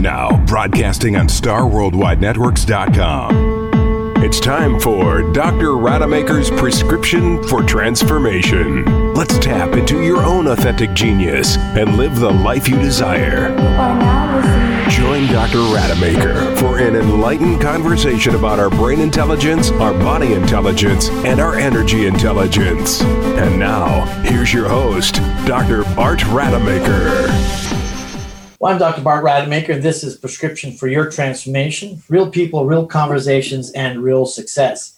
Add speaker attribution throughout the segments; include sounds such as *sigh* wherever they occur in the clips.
Speaker 1: Now, broadcasting on StarWorldWideNetworks.com. It's time for Dr. Rademaker's prescription for transformation. Let's tap into your own authentic genius and live the life you desire. Join Dr. Rademaker for an enlightened conversation about our brain intelligence, our body intelligence, and our energy intelligence. And now, here's your host, Dr. Bart Rademaker.
Speaker 2: Well, I'm Dr. Bart Rademaker. This is Prescription for Your Transformation Real People, Real Conversations, and Real Success.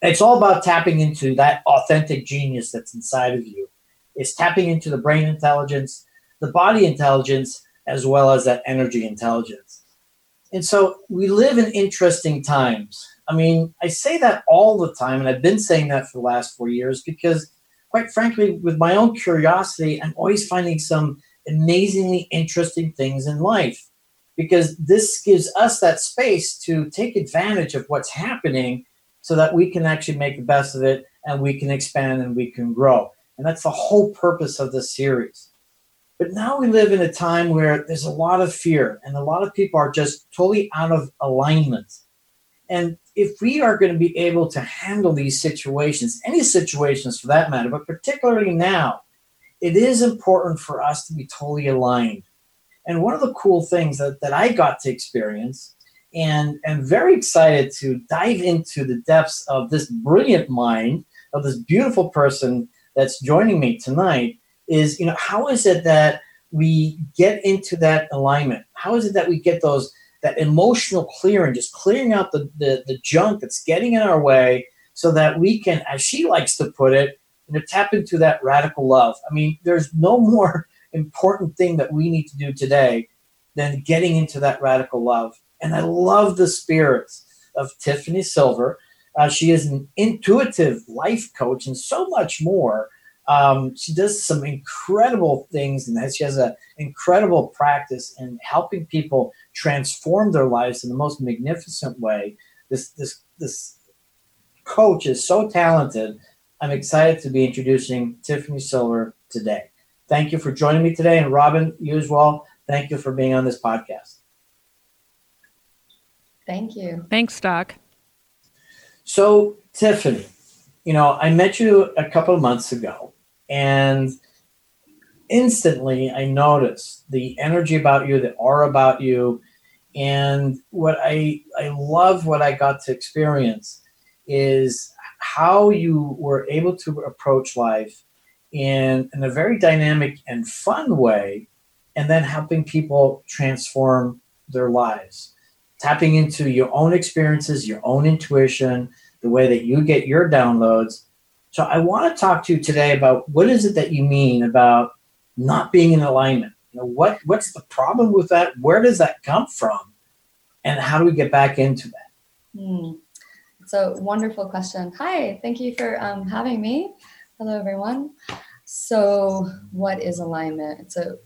Speaker 2: It's all about tapping into that authentic genius that's inside of you. It's tapping into the brain intelligence, the body intelligence, as well as that energy intelligence. And so we live in interesting times. I mean, I say that all the time, and I've been saying that for the last four years because, quite frankly, with my own curiosity, I'm always finding some amazingly interesting things in life because this gives us that space to take advantage of what's happening so that we can actually make the best of it and we can expand and we can grow. And that's the whole purpose of this series. But now we live in a time where there's a lot of fear and a lot of people are just totally out of alignment. And if we are going to be able to handle these situations, any situations for that matter, but particularly now, it is important for us to be totally aligned. And one of the cool things that, that I got to experience and am very excited to dive into the depths of this brilliant mind of this beautiful person that's joining me tonight is you know how is it that we get into that alignment how is it that we get those that emotional clearing just clearing out the, the, the junk that's getting in our way so that we can as she likes to put it to tap into that radical love. I mean, there's no more *laughs* important thing that we need to do today than getting into that radical love. And I love the spirits of Tiffany Silver. Uh, she is an intuitive life coach and so much more. Um, she does some incredible things and she has an incredible practice in helping people transform their lives in the most magnificent way. This this this coach is so talented I'm excited to be introducing Tiffany Silver today. Thank you for joining me today. And Robin, you as well, thank you for being on this podcast.
Speaker 3: Thank you.
Speaker 4: Thanks, Doc.
Speaker 2: So, Tiffany, you know, I met you a couple of months ago, and instantly I noticed the energy about you, the aura about you, and what I I love what I got to experience is how you were able to approach life in, in a very dynamic and fun way, and then helping people transform their lives. Tapping into your own experiences, your own intuition, the way that you get your downloads. So, I want to talk to you today about what is it that you mean about not being in alignment? You know, what, what's the problem with that? Where does that come from? And how do we get back into that?
Speaker 3: Hmm. So, wonderful question. Hi, thank you for um, having me. Hello, everyone. So, what is alignment? So,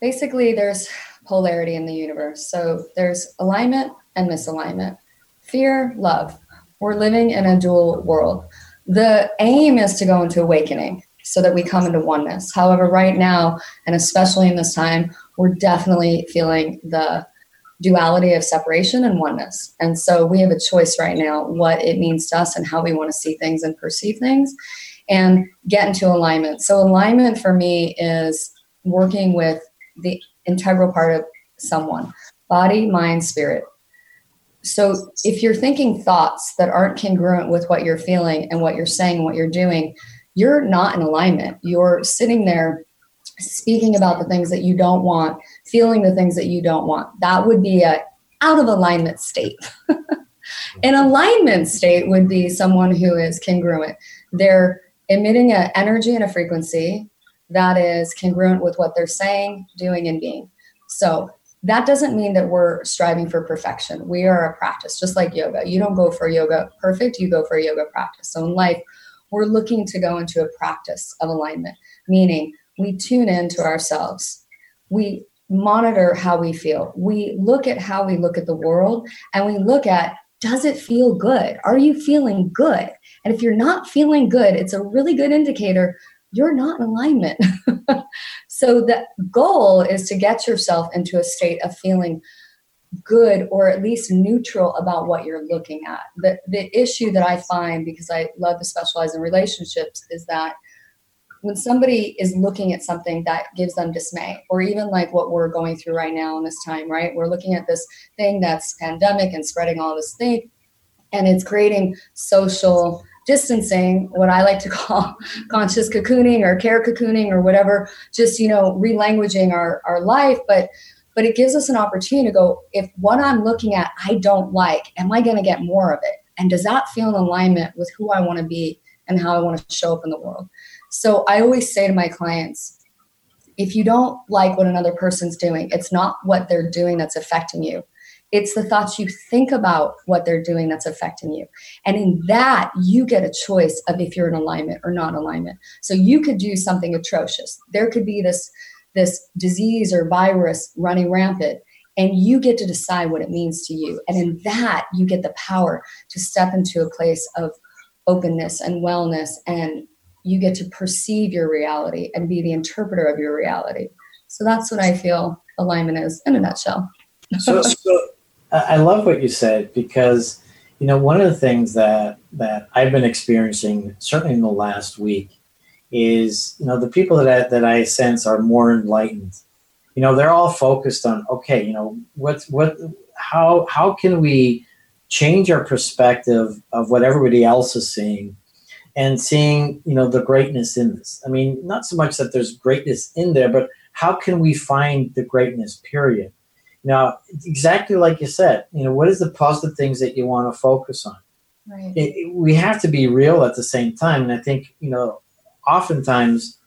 Speaker 3: basically, there's polarity in the universe. So, there's alignment and misalignment, fear, love. We're living in a dual world. The aim is to go into awakening so that we come into oneness. However, right now, and especially in this time, we're definitely feeling the duality of separation and oneness. And so we have a choice right now what it means to us and how we want to see things and perceive things and get into alignment. So, alignment for me is working with the integral part of someone body, mind, spirit. So, if you're thinking thoughts that aren't congruent with what you're feeling and what you're saying and what you're doing, you're not in alignment. You're sitting there speaking about the things that you don't want, feeling the things that you don't want. That would be a out of alignment state. *laughs* An alignment state would be someone who is congruent. They're emitting an energy and a frequency that is congruent with what they're saying, doing, and being. So that doesn't mean that we're striving for perfection. We are a practice, just like yoga. You don't go for yoga perfect, you go for yoga practice. So in life, we're looking to go into a practice of alignment, meaning we tune into ourselves. We monitor how we feel. We look at how we look at the world and we look at does it feel good? Are you feeling good? And if you're not feeling good, it's a really good indicator you're not in alignment. *laughs* so the goal is to get yourself into a state of feeling good or at least neutral about what you're looking at. The the issue that I find because I love to specialize in relationships is that when somebody is looking at something that gives them dismay or even like what we're going through right now in this time right? We're looking at this thing that's pandemic and spreading all this thing and it's creating social distancing what i like to *laughs* call conscious cocooning or care cocooning or whatever just you know relanguaging our, our life. But but it gives us an opportunity to go if what i'm looking at i don't like am i going to get more of it? And does that feel in alignment with who i want to be and how i want to show up in the world so I always say to my clients, if you don't like what another person's doing, it's not what they're doing that's affecting you. It's the thoughts you think about what they're doing that's affecting you. And in that, you get a choice of if you're in alignment or not alignment. So you could do something atrocious. There could be this, this disease or virus running rampant, and you get to decide what it means to you. And in that, you get the power to step into a place of openness and wellness and you get to perceive your reality and be the interpreter of your reality. So that's what I feel alignment is in a nutshell.
Speaker 2: so, so I love what you said because you know one of the things that that I've been experiencing certainly in the last week is you know the people that I, that I sense are more enlightened. You know they're all focused on okay you know what's what how how can we change our perspective of what everybody else is seeing and seeing you know the greatness in this. I mean not so much that there's greatness in there but how can we find the greatness period? Now exactly like you said you know what is the positive things that you want to focus on? Right. It, it, we have to be real at the same time and i think you know oftentimes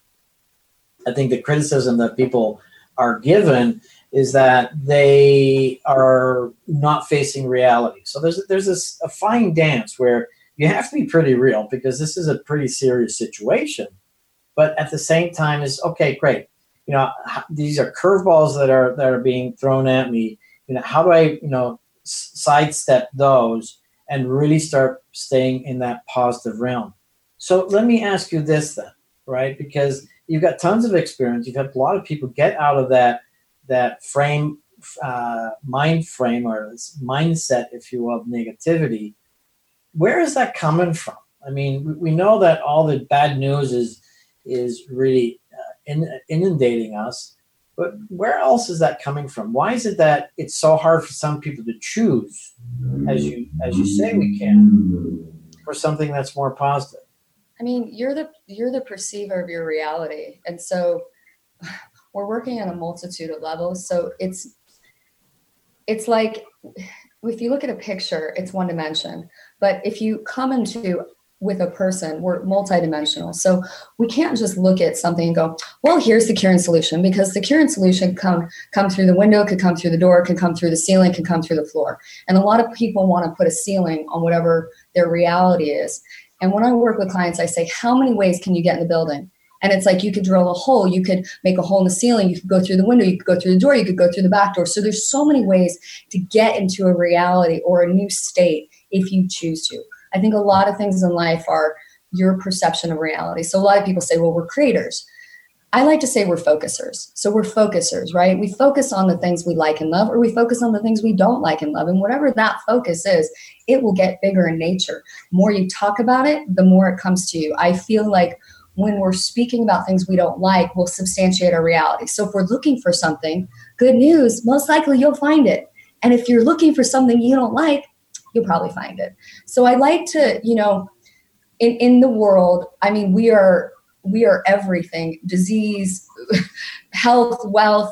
Speaker 2: i think the criticism that people are given is that they are not facing reality. So there's there's this a fine dance where you have to be pretty real because this is a pretty serious situation. But at the same time, is okay, great. You know, these are curveballs that are that are being thrown at me. You know, how do I, you know, sidestep those and really start staying in that positive realm? So let me ask you this then, right? Because you've got tons of experience. You've had a lot of people get out of that that frame, uh, mind frame or mindset, if you will, of negativity where is that coming from? I mean, we know that all the bad news is is really uh, in, inundating us, but where else is that coming from? Why is it that it's so hard for some people to choose, as you as you say we can, for something that's more positive?
Speaker 3: I mean, you're the you're the perceiver of your reality, and so *sighs* we're working on a multitude of levels. So it's it's like *sighs* if you look at a picture, it's one dimension. But if you come into with a person, we're multidimensional. So we can't just look at something and go, well, here's the cure and solution, because the cure and solution come come through the window, could come through the door, could come through the ceiling, could come through the floor. And a lot of people want to put a ceiling on whatever their reality is. And when I work with clients, I say, how many ways can you get in the building? And it's like you could drill a hole, you could make a hole in the ceiling, you could go through the window, you could go through the door, you could go through the back door. So there's so many ways to get into a reality or a new state if you choose to. I think a lot of things in life are your perception of reality. So a lot of people say, well, we're creators. I like to say we're focusers. So we're focusers, right? We focus on the things we like and love, or we focus on the things we don't like and love. And whatever that focus is, it will get bigger in nature. The more you talk about it, the more it comes to you. I feel like when we're speaking about things we don't like, we'll substantiate our reality. So if we're looking for something, good news, most likely you'll find it. And if you're looking for something you don't like, you'll probably find it. So I like to, you know, in, in the world, I mean, we are we are everything disease *laughs* health wealth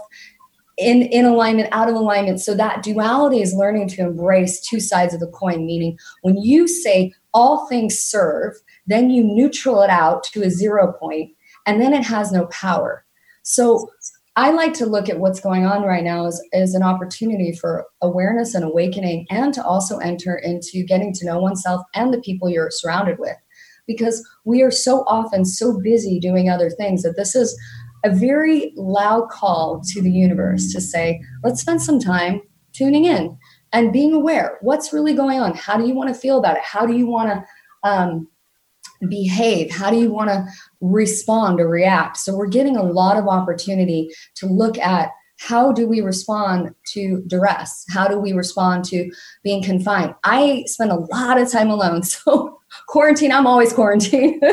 Speaker 3: in in alignment out of alignment so that duality is learning to embrace two sides of the coin meaning when you say all things serve then you neutral it out to a zero point and then it has no power so I like to look at what's going on right now as, as an opportunity for awareness and awakening, and to also enter into getting to know oneself and the people you're surrounded with. Because we are so often so busy doing other things that this is a very loud call to the universe to say, let's spend some time tuning in and being aware what's really going on. How do you want to feel about it? How do you want to um, behave? How do you want to respond or react? So we're getting a lot of opportunity to look at how do we respond to duress? How do we respond to being confined? I spend a lot of time alone. *laughs* So quarantine, I'm always quarantined.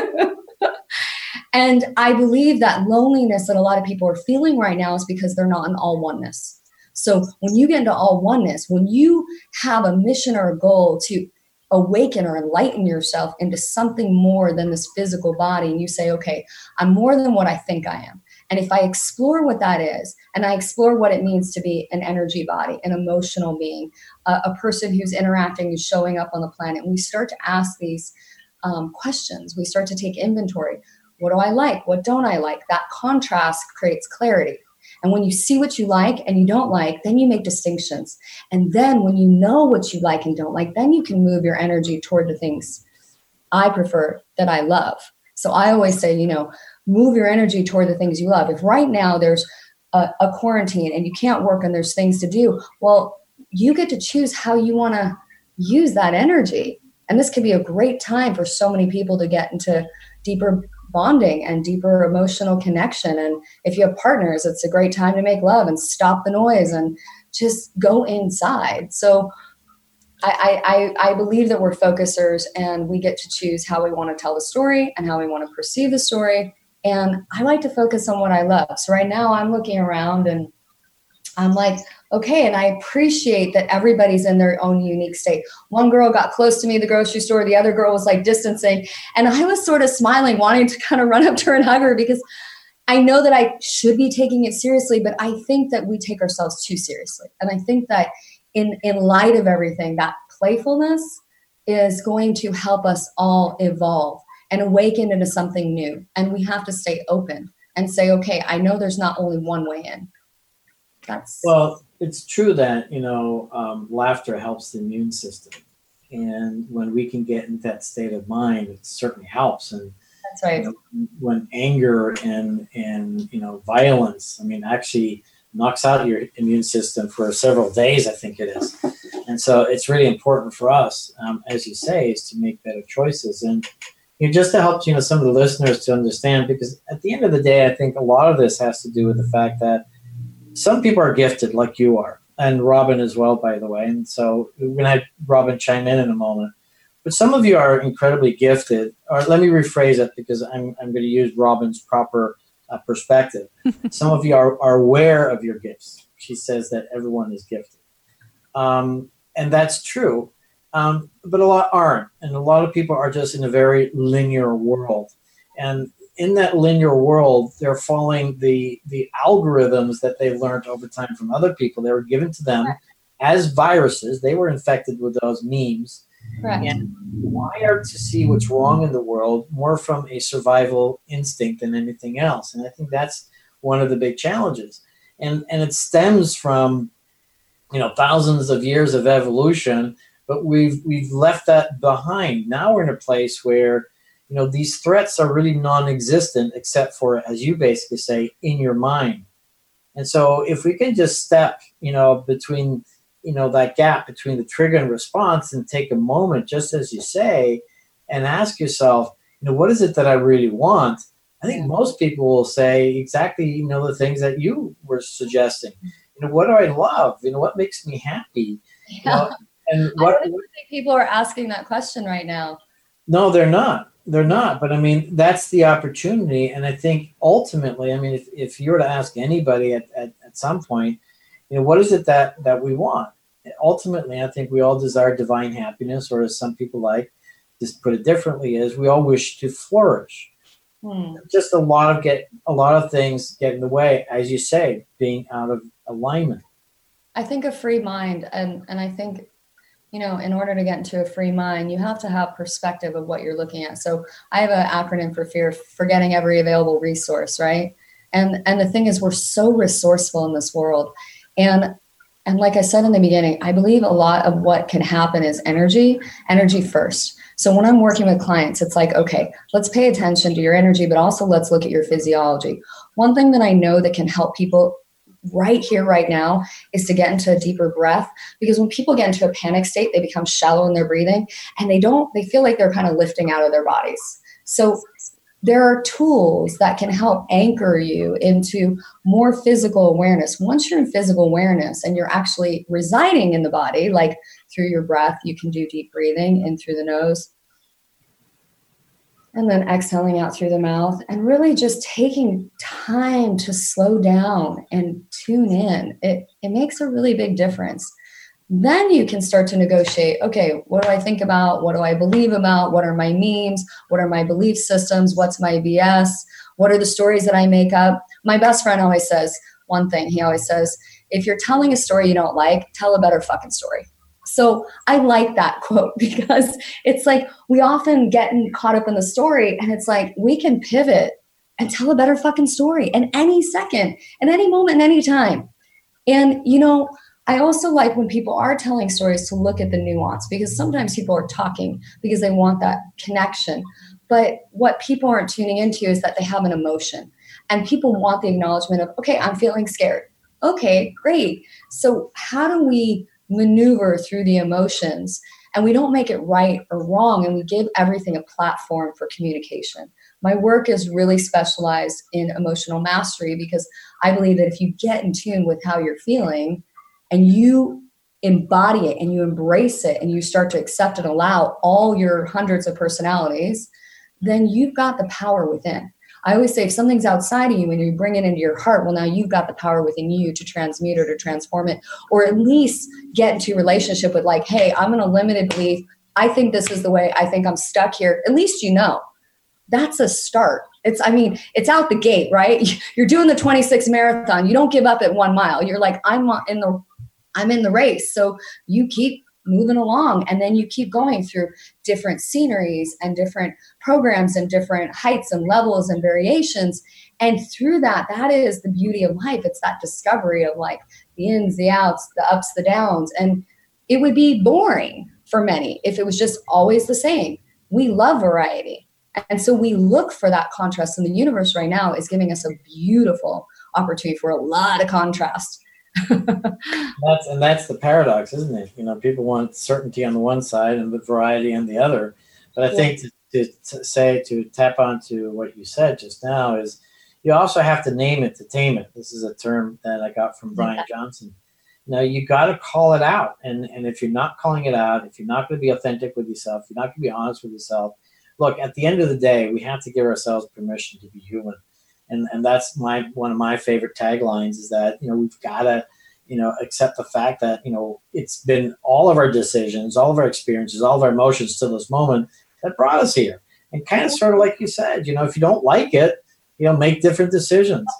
Speaker 3: *laughs* and I believe that loneliness that a lot of people are feeling right now is because they're not in all oneness. So when you get into all oneness, when you have a mission or a goal to awaken or enlighten yourself into something more than this physical body, and you say, okay, I'm more than what I think I am. And if I explore what that is, and I explore what it means to be an energy body, an emotional being, a, a person who's interacting and showing up on the planet, we start to ask these um, questions. We start to take inventory. What do I like? What don't I like? That contrast creates clarity. And when you see what you like and you don't like, then you make distinctions. And then when you know what you like and don't like, then you can move your energy toward the things I prefer that I love. So I always say, you know, move your energy toward the things you love. If right now there's a, a quarantine and you can't work and there's things to do, well, you get to choose how you want to use that energy. And this could be a great time for so many people to get into deeper bonding and deeper emotional connection. And if you have partners, it's a great time to make love and stop the noise and just go inside. So I, I, I believe that we're focusers and we get to choose how we want to tell the story and how we want to perceive the story. And I like to focus on what I love. So right now I'm looking around and I'm like, okay, and I appreciate that everybody's in their own unique state. One girl got close to me the grocery store, the other girl was like distancing, and I was sort of smiling, wanting to *laughs* kind of run up to her and hug her because I know that I should be taking it seriously, but I think that we take ourselves too seriously. And I think that in in light of everything, that playfulness is going to help us all evolve and awaken into something new. And we have to stay open and say, okay, I know there's not only one way in. That's
Speaker 2: well, it's true that you know um, laughter helps the immune system, and when we can get into that state of mind, it certainly helps. And
Speaker 3: that's right.
Speaker 2: You know, when anger and and you know violence, I mean, actually knocks out your immune system for several days. I think it is, and so it's really important for us, um, as you say, is to make better choices and. You know, just to help you know some of the listeners to understand, because at the end of the day, I think a lot of this has to do with the fact that some people are gifted like you are, and Robin as well, by the way. And so we're going to have Robin chime in in a moment. But some of you are incredibly gifted, or let me rephrase it because I'm, I'm going to use Robin's proper uh, perspective. *laughs* some of you are, are aware of your gifts. She says that everyone is gifted. Um, and that's true. Um, but a lot aren't. And a lot of people are just in a very linear world. And in that linear world, they're following the the algorithms that they've learned over time from other people. They were given to them as viruses. They were infected with those memes.
Speaker 3: Correct.
Speaker 2: And wired to see what's wrong in the world more from a survival instinct than anything else. And I think that's one of the big challenges. And and it stems from you know thousands of years of evolution, but we've we've left that behind. Now we're in a place where you know these threats are really non-existent except for as you basically say in your mind. And so if we can just step you know between you know that gap between the trigger and response and take a moment just as you say and ask yourself you know what is it that i really want? I think most people will say exactly you know the things that you were suggesting. You know what do i love? You know what makes me happy?
Speaker 3: Yeah. You know, and what I think people are asking that question right now.
Speaker 2: No they're not they're not but i mean that's the opportunity. And i think ultimately i mean if, if you were to ask anybody at, at, at some point you know what is it that that we want? Ultimately i think we all desire divine happiness or as some people like just put it differently is we all wish to flourish. Hmm. just a lot of get a lot of things get in the way as you say being out of alignment.
Speaker 3: I think a free mind and and i think you know, in order to get into a free mind, you have to have perspective of what you're looking at. So I have an acronym for fear, forgetting every available resource, right? And and the thing is we're so resourceful in this world. And and like I said in the beginning, I believe a lot of what can happen is energy, energy first. So when I'm working with clients, it's like, okay, let's pay attention to your energy, but also let's look at your physiology. One thing that I know that can help people right here, right now, is to get into a deeper breath. Because when people get into a panic state, they become shallow in their breathing and they don't, they feel like they're kind of lifting out of their bodies. So there are tools that can help anchor you into more physical awareness. Once you're in physical awareness and you're actually residing in the body, like through your breath, you can do deep breathing in through the nose and then exhaling out through the mouth and really just taking time to slow down and tune in. It, it makes a really big difference. Then you can start to negotiate okay, what do I think about? What do I believe about? What are my memes? What are my belief systems? What's my BS? What are the stories that I make up? My best friend always says one thing. He always says, if you're telling a story you don't like, tell a better fucking story. So I like that *laughs* quote because it's like we often get caught up in the story and it's like we can pivot and tell a better fucking story in any second, in any moment, in any time. And you know, I also like when people are telling stories to look at the nuance because sometimes people are talking because they want that connection. But what people aren't tuning into is that they have an emotion. And people want the acknowledgement of, okay, I'm feeling scared. Okay, great. So, how do we maneuver through the emotions? And we don't make it right or wrong, and we give everything a platform for communication. My work is really specialized in emotional mastery because I believe that if you get in tune with how you're feeling, and you embody it and you embrace it and you start to accept and allow all your hundreds of personalities, then you've got the power within. I always say if something's outside of you and you bring it into your heart, well, now you've got the power within you to transmute or to transform it, or at least get into relationship with, like, hey, I'm in a limited belief. I think this is the way. I think I'm stuck here. At least you know. That's a start. It's, I mean, it's out the gate, right? *laughs* You're doing the 26 marathon. You don't give up at one mile. You're like, I'm in the I'm in the race. So you keep moving along and then you keep going through different sceneries and different programs and different heights and levels and variations. And through that, that is the beauty of life. It's that discovery of like the ins, the outs, the ups, the downs. And it would be boring for many if it was just always the same. We love variety. And so we look for that contrast and the universe right now is giving us a beautiful opportunity for a lot of contrast *laughs*
Speaker 2: that's and that's the paradox, isn't it? You know, people want certainty on the one side and the variety on the other. But I think to, to, to, say to tap onto what you said just now is you also have to name it to tame it. This is a term that I got from Brian yeah. Johnson. Now you got to call it out, and and if you're not calling it out, if you're not going to be authentic with yourself, you're not going to be honest with yourself. Look, at the end of the day, we have to give ourselves permission to be human and and that's my one of my favorite taglines is that you know we've got to you know accept the fact that you know it's been all of our decisions all of our experiences all of our emotions to this moment that brought us here. And kind of sort of like you said you know if you don't like it you know make different decisions. *laughs*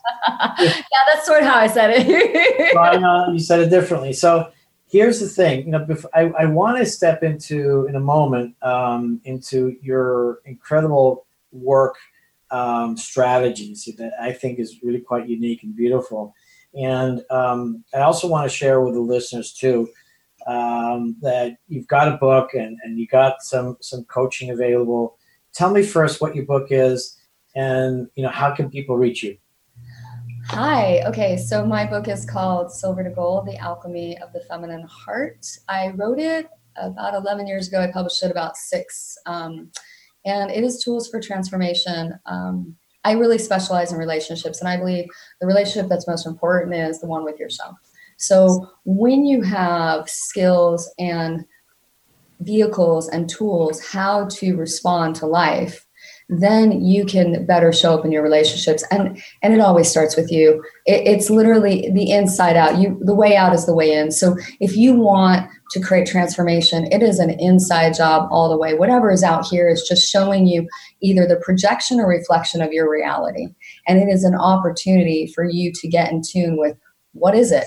Speaker 3: Yeah that's sort of how i said it. *laughs*
Speaker 2: I know you said it differently. So here's the thing you know before, i, I want to step into in a moment um, into your incredible work um, strategies that I think is really quite unique and beautiful. And um, I also want to share with the listeners too um, that you've got a book and, and you got some some coaching available. Tell me first what your book is, and you know how can people reach you.
Speaker 3: Hi. Okay, so my book is called Silver to Gold: The Alchemy of the Feminine Heart. I wrote it about 11 years ago. I published it about six. Um, and it is tools for transformation. Um, I really specialize in relationships, and I believe the relationship that's most important is the one with yourself. So when you have skills and vehicles and tools how to respond to life then you can better show up in your relationships. And and it always starts with you. It, it's literally the inside out. You the way out is the way in. So if you want to create transformation it is an inside job all the way. Whatever is out here is just showing you either the projection or reflection of your reality. And it is an opportunity for you to get in tune with what is it?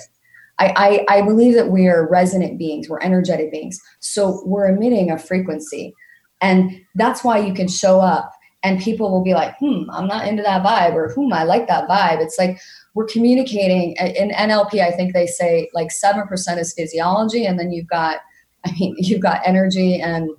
Speaker 3: I, I, I believe that we are resonant beings. We're energetic beings. So we're emitting a frequency. And that's why you can show up and people will be like, hmm, I'm not into that vibe, or hmm, I like that vibe. It's like we're communicating in NLP. I think they say like seven percent is physiology, and then you've got, I mean, *laughs* you've got energy and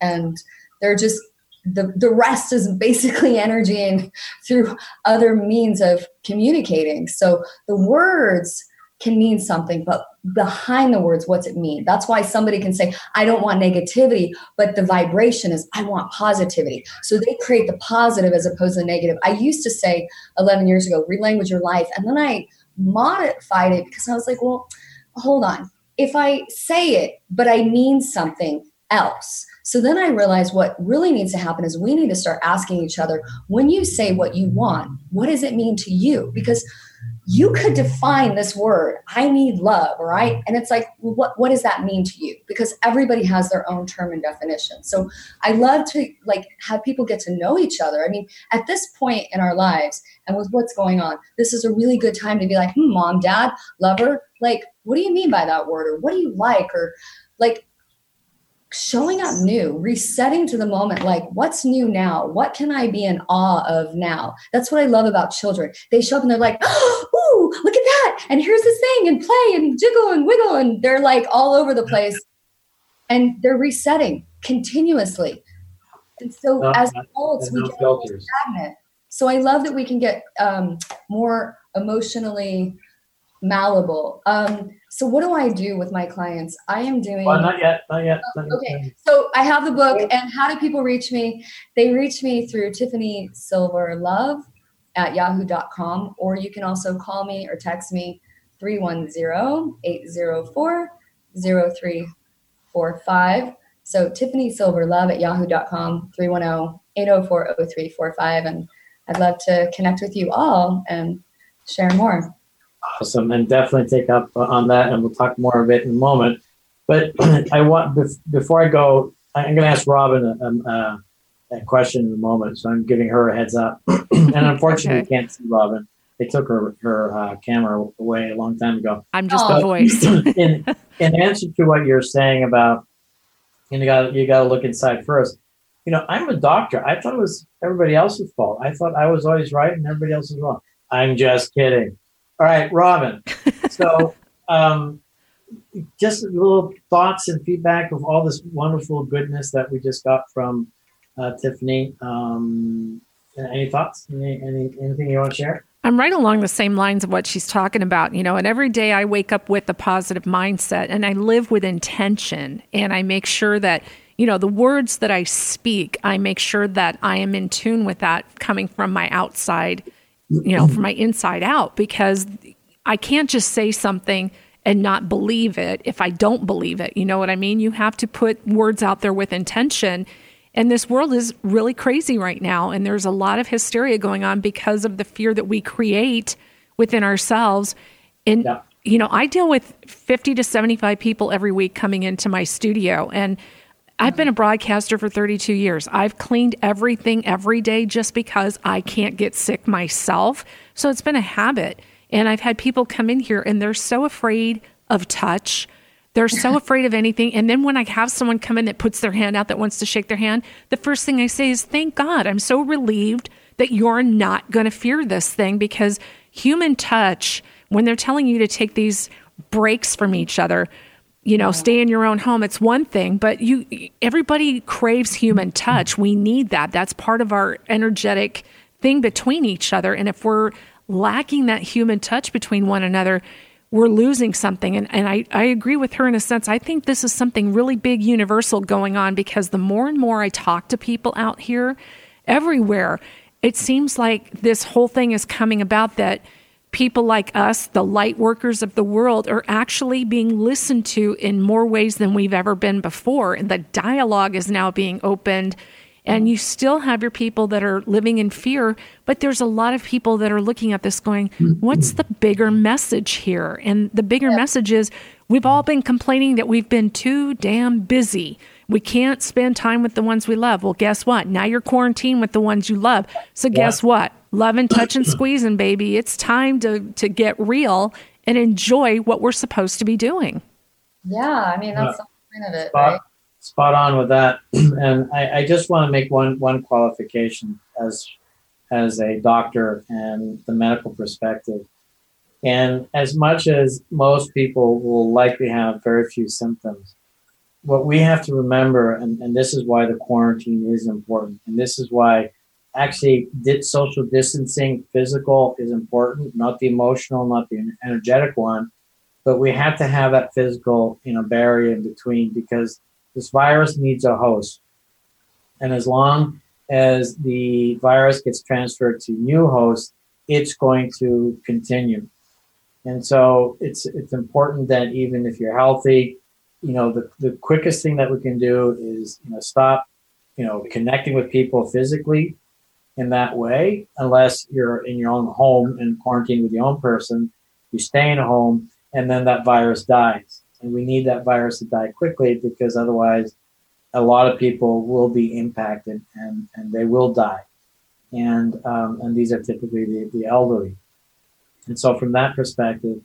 Speaker 3: and they're just the the rest is basically *laughs* energy and through other means of communicating. So the words can mean something, but behind the words, what's it mean? That's why somebody can say, I don't want negativity, but the vibration is, I want positivity. So they create the positive as opposed to the negative. I used to say 11 years ago, relanguage your life. And then I modified it because I was like, well, hold on. If I say it, but I mean something else. So then I realized what really needs to happen is we need to start asking each other when you say what you want, what does it mean to you? Because you could define this word i need love right? And it's like what what does that mean to you? Because everybody has their own term and definition. So i love to like have people get to know each other. I mean at this point in our lives and with what's going on this is a really good time to be like hmm, mom dad lover like what do you mean by that word? Or what do you like? Or like showing up new, resetting to the moment like, what's new now? What can I be in awe of now? That's what I love about children. They show up and they're like, *gasps* oh, look at that. And here's this thing and play and jiggle and wiggle. And they're like all over the place. And they're resetting continuously. And so no, as adults, we get stagnant. So I love that we can get um, more emotionally malleable. Um, so what do I do with my clients? I am doing.
Speaker 2: Well, not yet, not yet.
Speaker 3: Not okay, yet. so I have the book, and how do people reach me? They reach me through Tiffany Silver Love at yahoo.com, or you can also call me or text me 310-804-0345. So Tiffany Silver Love at yahoo.com, 310-804-0345. And I'd love to connect with you all and share more.
Speaker 2: Awesome, and definitely take up on that, and we'll talk more of it in a moment. But *clears throat* I want before I go, I'm going to ask Robin a, a, a, question in a moment, so I'm giving her a heads up. *clears throat* and unfortunately, okay. we can't see Robin. They took her her uh, camera away a long time ago.
Speaker 4: I'm just a voice. *clears throat*
Speaker 2: in, in answer to what you're saying about, you got you got to look inside first. You know, I'm a doctor. I thought it was everybody else's fault. I thought I was always right and everybody else was wrong. I'm just kidding. All right, Robin. *laughs* So, um, just a little thoughts and feedback of all this wonderful goodness that we just got from uh, Tiffany. Um, any thoughts? Any, any, anything you want to share?
Speaker 4: I'm right along the same lines of what she's talking about, you know, and every day I wake up with a positive mindset and I live with intention and I make sure that, you know, the words that I speak, I make sure that I am in tune with that coming from my outside you know, from my inside out because I can't just say something and not believe it if I don't believe it. You know what I mean? You have to put words out there with intention. And this world is really crazy right now. And there's a lot of hysteria going on because of the fear that we create within ourselves. And, yeah. you know, I deal with 50 to 75 people every week coming into my studio. And I've been a broadcaster for 32 years. I've cleaned everything every day just because I can't get sick myself. So it's been a habit. And I've had people come in here and they're so afraid of touch. They're so *laughs* afraid of anything. And then when I have someone come in that puts their hand out that wants to shake their hand, the first thing I say is, Thank God. I'm so relieved that you're not going to fear this thing because human touch, when they're telling you to take these breaks from each other, you know, stay in your own home. It's one thing, but you everybody craves human mm-hmm. touch. We need that. That's part of our energetic thing between each other. And if we're lacking that human touch between one another, we're losing something. And, and I, I agree with her in a sense. I think this is something really big, universal going on because the more and more I talk to people out here, everywhere, it seems like this whole thing is coming about that people like us, the light workers of the world, are actually being listened to in more ways than we've ever been before. And the dialogue is now being opened. And you still have your people that are living in fear, but there's a lot of people that are looking at this going, what's the bigger message here? And the bigger yeah. message is we've all been complaining that we've been too damn busy. We can't spend time with the ones we love. Well, guess what? Now you're quarantined with the ones you love. So, guess what? Loving, touching, squeezing, baby. It's time to to get real and enjoy what we're supposed to be doing.
Speaker 3: Yeah, I mean that's yeah. the point of it,
Speaker 2: spot,
Speaker 3: right?
Speaker 2: Spot on with that. *clears throat* And I, I just want to make one one qualification as as a doctor and the medical perspective. And as much as most people will likely have very few symptoms, what we have to remember, and, and this is why the quarantine is important, and this is why actually did social distancing physical is important not the emotional not the energetic one but we have to have that physical, you know, barrier in between because this virus needs a host. And as long as the virus gets transferred to new hosts, it's going to continue. And so it's it's important that even if you're healthy, you know, the, the quickest thing that we can do is, you know, stop, you know, connecting with people physically in that way, unless you're in your own home and quarantine with your own person. You stay in a home and then that virus dies. And we need that virus to die quickly because otherwise a lot of people will be impacted and, and they will die. And, um, and these are typically the, the elderly. And so, from that perspective,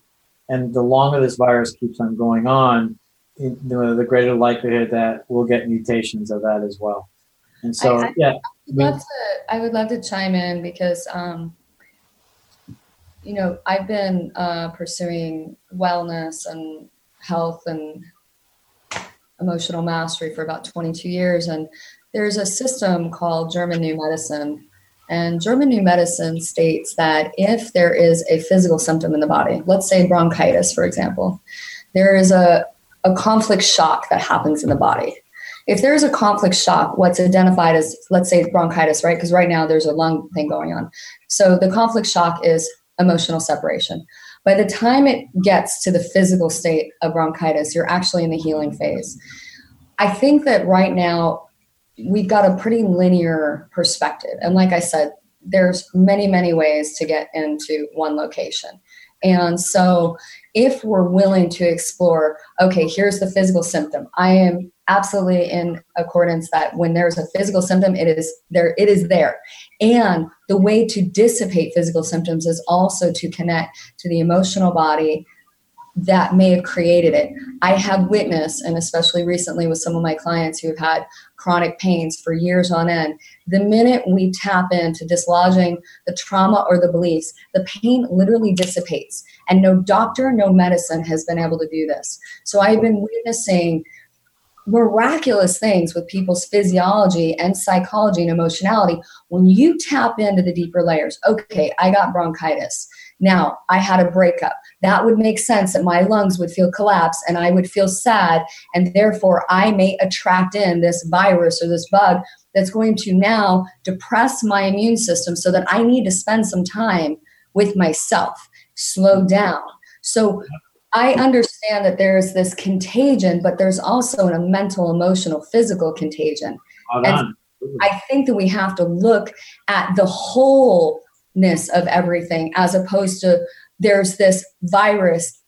Speaker 2: and the longer this virus keeps on going on, the greater likelihood that we'll get mutations of that as well. And so, I, I, yeah. I
Speaker 3: would, love to, I would love to chime in because, um, you know, I've been uh, pursuing wellness and health and emotional mastery for about 22 years. And there's a system called German New Medicine. And German New Medicine states that if there is a physical symptom in the body, let's say bronchitis, for example, there is a, a conflict shock that happens in the body. If there's a conflict shock, what's identified as, let's say, bronchitis, right? Because right now there's a lung thing going on. So the conflict shock is emotional separation. By the time it gets to the physical state of bronchitis, you're actually in the healing phase. I think that right now we've got a pretty linear perspective. And like I said, there's many, many ways to get into one location. And so if we're willing to explore, okay, here's the physical symptom. I am absolutely in accordance that when there's a physical symptom, it is there, it is there. And the way to dissipate physical symptoms is also to connect to the emotional body that may have created it. I have witnessed, and especially recently with some of my clients who have had chronic pains for years on end, the minute we tap into dislodging the trauma or the beliefs, the pain literally dissipates. And no doctor, no medicine has been able to do this. So I've been witnessing miraculous things with people's physiology and psychology and emotionality when you tap into the deeper layers. Okay, I got bronchitis. Now, I had a breakup. That would make sense that my lungs would feel collapsed and I would feel sad. And therefore, I may attract in this virus or this bug that's going to now depress my immune system so that I need to spend some time with myself, slow down. So, I understand that there's this contagion, but there's also a mental, emotional, physical contagion. And I think that we have to look at the wholeness of everything as opposed to there's this virus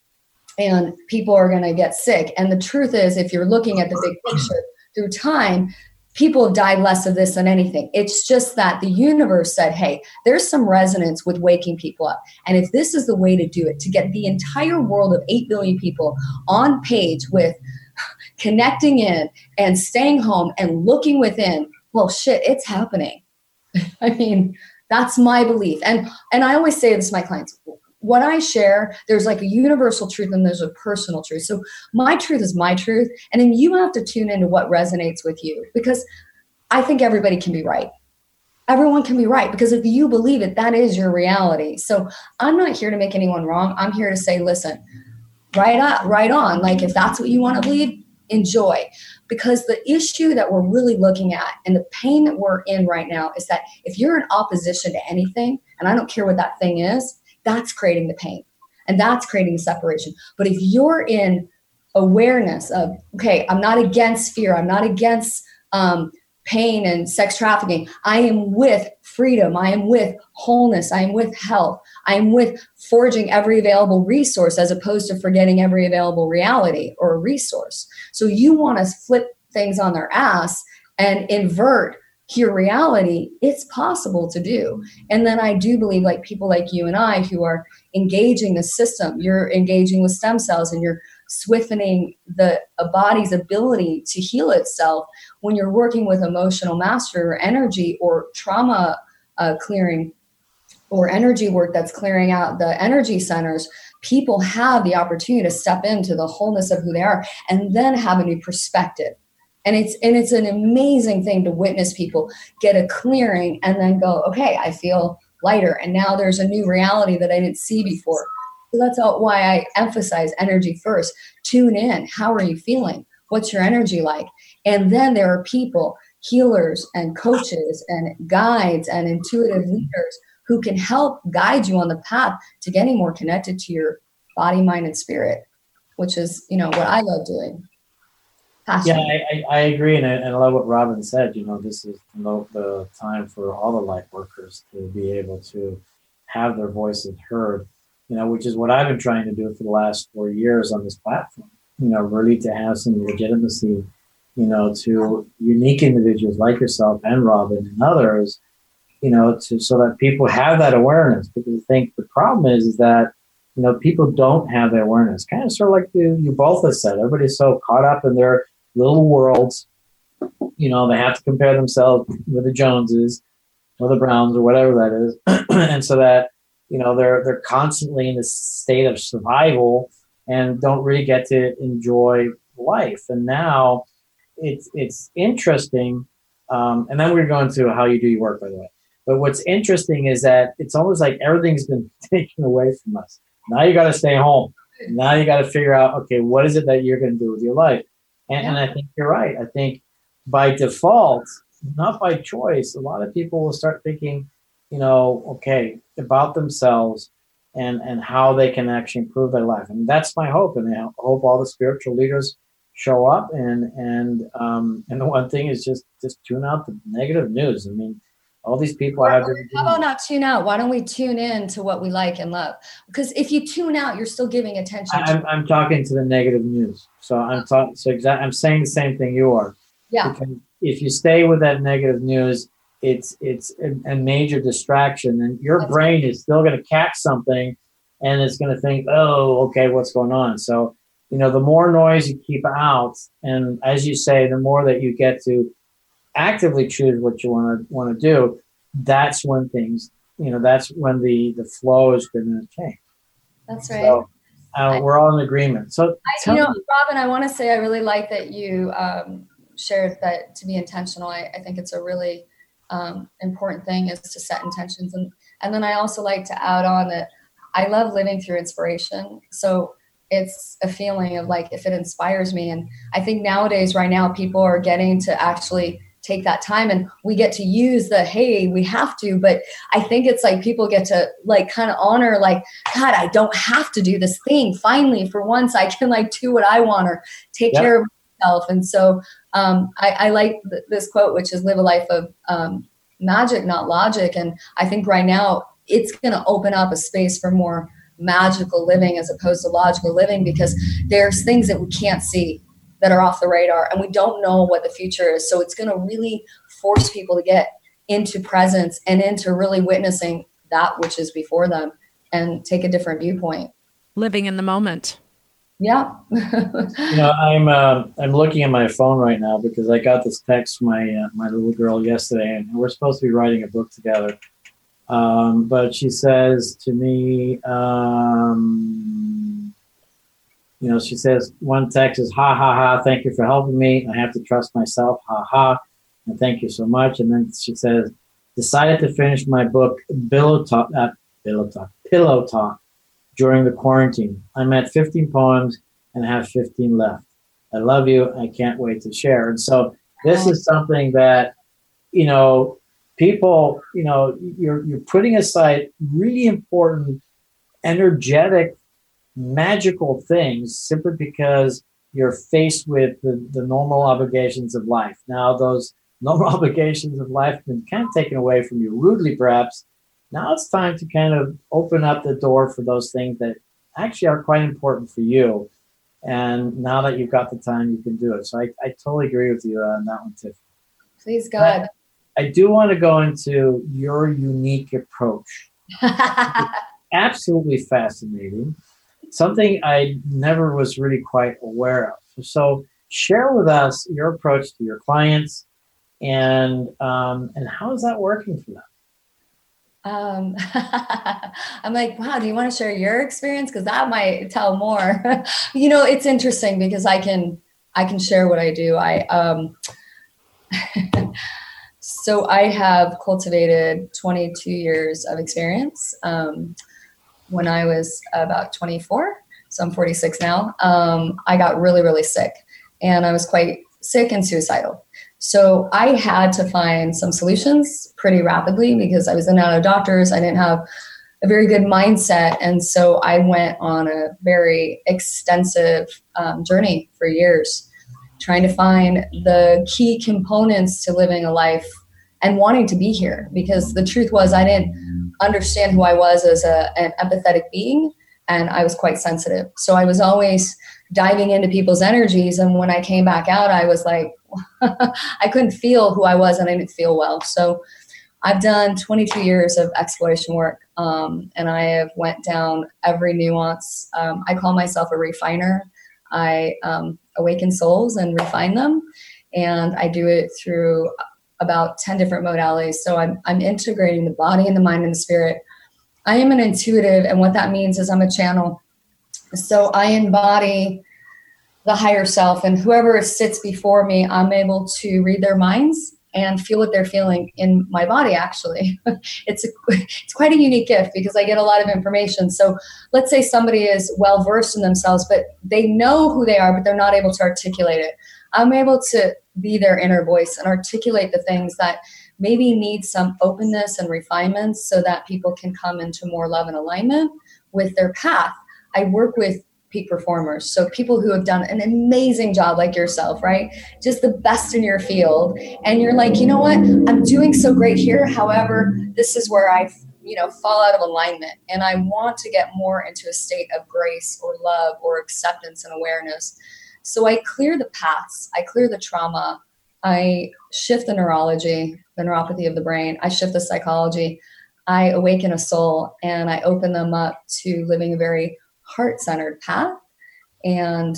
Speaker 3: and people are going to get sick. And the truth is, if you're looking at the big picture through time, people have died less of this than anything. It's just that the universe said, hey, there's some resonance with waking people up. And if this is the way to do it, to get the entire world of 8 billion people on page with connecting in and staying home and looking within, well, shit, it's happening. *laughs* I mean, that's my belief. And and I always say this to my clients, what I share, there's like a universal truth and there's a personal truth. So my truth is my truth. And then you have to tune into what resonates with you because I think everybody can be right. Everyone can be right because if you believe it, that is your reality. So I'm not here to make anyone wrong. I'm here to say, listen, right up, right on. Like if that's what you want to believe, enjoy. Because the issue that we're really looking at and the pain that we're in right now is that if you're in opposition to anything, and I don't care what that thing is, that's creating the pain and that's creating the separation. But if you're in awareness of, okay, I'm not against fear, I'm not against um, pain and sex trafficking, I am with freedom, I am with wholeness, I am with health, I am with forging every available resource as opposed to forgetting every available reality or resource. So you want to flip things on their ass and invert your reality, it's possible to do. And then I do believe, like people like you and I who are engaging the system, you're engaging with stem cells and you're swiftening the body's ability to heal itself when you're working with emotional mastery or energy or trauma uh, clearing or energy work that's clearing out the energy centers people have the opportunity to step into the wholeness of who they are and then have a new perspective and it's and it's an amazing thing to witness people get a clearing and then go okay i feel lighter and now there's a new reality that i didn't see before So that's all, why I emphasize energy first. Tune in. How are you feeling? What's your energy like? And then there are people, healers and coaches and guides and intuitive leaders who can help guide you on the path to getting more connected to your body, mind, and spirit, which is, you know, what I love doing.
Speaker 2: Yeah, I, I, agree, and I, and I love what Robin said. You know, this is the, the time for all the light workers to be able to have their voices heard. You know, which is what I've been trying to do for the last four years on this platform. You know, really to have some legitimacy. You know, to unique individuals like yourself and Robin and others. You know, to so that people have that awareness. Because I think the problem is, is that you know people don't have that awareness. Kind of sort of like you, you both have said. Everybody's so caught up in their little worlds. You know, they have to compare themselves with the Joneses or the Browns or whatever that is, *clears throat* and so that you know they're they're constantly in this state of survival and don't really get to enjoy life. And now it's it's interesting. Um, and then we're going to how you do your work, by the way. But what's interesting is that it's almost like everything's been *laughs* taken away from us. Now you got to stay home. Now you got to figure out, okay, what is it that you're going to do with your life? And, yeah. and I think you're right. I think by default, not by choice, a lot of people will start thinking, you know, okay, about themselves and and how they can actually improve their life. And that's my hope. And I hope all the spiritual leaders show up. And and um, and the one thing is just just tune out the negative news. I mean, all these people have.
Speaker 3: How about not tune out? Why don't we tune in to what we like and love? Because if you tune out, you're still giving attention.
Speaker 2: I'm, I'm talking to the negative news. So I'm talking. So exactly, I'm saying the same thing you are.
Speaker 3: Yeah.
Speaker 2: Because if you stay with that negative news, it's it's a, a major distraction, and your That's brain right. is still going to catch something, and it's going to think, "Oh, okay, what's going on?" So you know, the more noise you keep out, and as you say, the more that you get to actively choose what you want to want to do, that's when things, you know, that's when the the flow is going to change.
Speaker 3: That's right. So,
Speaker 2: uh, we're all in agreement. So,
Speaker 3: I, you know, me. Robin, I want to say I really like that you um, shared that to be intentional. I, I think it's a really um, important thing is to set intentions, and and then I also like to add on that I love living through inspiration. So it's a feeling of like if it inspires me, and I think nowadays, right now, people are getting to actually take that time and we get to use the hey we have to but i think it's like people get to like kind of honor like god i don't have to do this thing. Finally for once i can like do what i want or take yep. care of myself. And so um, I, I, like th- this quote which is live a life of um, magic not logic and i think right now it's going to open up a space for more magical living as opposed to logical living because there's things that we can't see that are off the radar and we don't know what the future is. So it's going to really force people to get into presence and into really witnessing that which is before them and take a different viewpoint.
Speaker 4: Living in the moment.
Speaker 3: Yeah.
Speaker 2: You know i'm uh, i'm looking at my phone right now because i got this text from my uh, my little girl yesterday and we're supposed to be writing a book together. Um, but she says to me um, you know, she says one text is ha ha ha, thank you for helping me. I have to trust myself, ha ha, and thank you so much. And then she says, decided to finish my book Pillow Talk, uh, Pillow Talk, Pillow Talk during the quarantine. I'm at 15 poems and have 15 left. I love you. I can't wait to share. And so this is something that, you know, people, you know, you're you're putting aside really important, energetic magical things simply because you're faced with the, the normal obligations of life. Now, those *laughs* normal obligations of life have been kind of taken away from you rudely, perhaps. Now it's time to kind of open up the door for those things that actually are quite important for you. And now that you've got the time, you can do it. So I, I totally agree with you on that one, Tiff.
Speaker 3: Please, God.
Speaker 2: I, I do want to go into your unique approach. *laughs* absolutely fascinating something I never was really quite aware of. So, share with us your approach to your clients and um, and how is that working for them?
Speaker 3: Um, *laughs* I'm like, wow, do you want to share your experience? Because that might tell more. *laughs* you know, it's interesting because I can I can share what I do. I um, *laughs* so I have cultivated 22 years of experience. Um, when I was about 24, so I'm 46 now, um, I got really, really sick. And I was quite sick and suicidal. So I had to find some solutions pretty rapidly because I was in and out of doctors. I didn't have a very good mindset. And so I went on a very extensive um, journey for years, trying to find the key components to living a life and wanting to be here. Because the truth was, I didn't understand who I was as a, an empathetic being, and I was quite sensitive. So I was always diving into people's energies. And when I came back out, I was like, *laughs* I couldn't feel who I was and I didn't feel well. So I've done 22 years of exploration work, um, and I have went down every nuance. Um, I call myself a refiner. I um, awaken souls and refine them, and I do it through about 10 different modalities. So I'm, I'm integrating the body and the mind and the spirit. I am an intuitive, and what that means is I'm a channel. So I embody the higher self, and whoever sits before me, I'm able to read their minds and feel what they're feeling in my body actually *laughs* it's a, it's quite a unique gift because i get a lot of information so let's say somebody is well versed in themselves but they know who they are but they're not able to articulate it i'm able to be their inner voice and articulate the things that maybe need some openness and refinements so that people can come into more love and alignment with their path i work with peak performers. So people who have done an amazing job like yourself, right? Just the best in your field. And you're like, you know what? I'm doing so great here. However, this is where I you know fall out of alignment and i want to get more into a state of grace or love or acceptance and awareness so i clear the paths i clear the trauma i shift the neurology the neuropathy of the brain i shift the psychology i awaken a soul and i open them up to living a very heart centered path and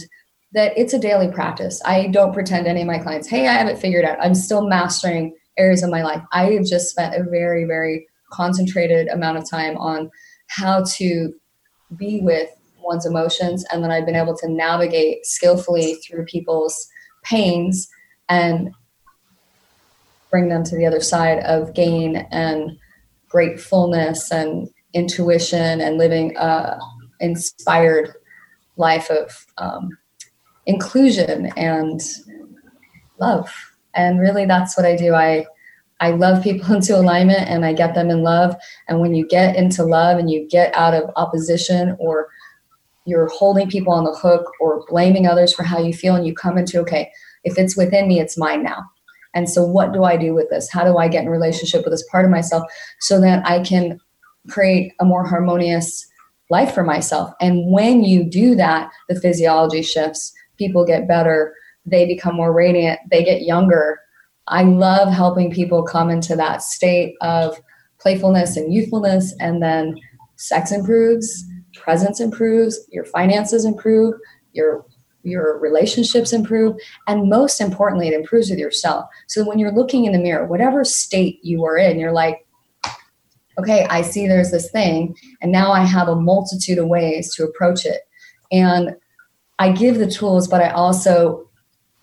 Speaker 3: that it's a daily practice. I don't pretend any of my clients, hey, I have it figured out. I'm still mastering areas of my life. I have just spent a very, very concentrated amount of time on how to be with one's emotions. And then I've been able to navigate skillfully through people's pains and bring them to the other side of gain and gratefulness and intuition and living a, inspired life of um, inclusion and love. And really, that's what I do. I I love people *laughs* into alignment and I get them in love. And when you get into love and you get out of opposition or you're holding people on the hook or blaming others for how you feel, and you come into, okay, if it's within me, it's mine now. And so, what do I do with this? How do I get in relationship with this part of myself so that I can create a more harmonious life for myself. And when you do that, the physiology shifts, people get better, they become more radiant, they get younger. I love helping people come into that state of playfulness and youthfulness, and then sex improves, presence improves, your finances improve, your your relationships improve and most importantly it improves with yourself so when you're looking in the mirror whatever state you are in you're like okay, I see there's this thing, and now I have a multitude of ways to approach it. And I give the tools, but I also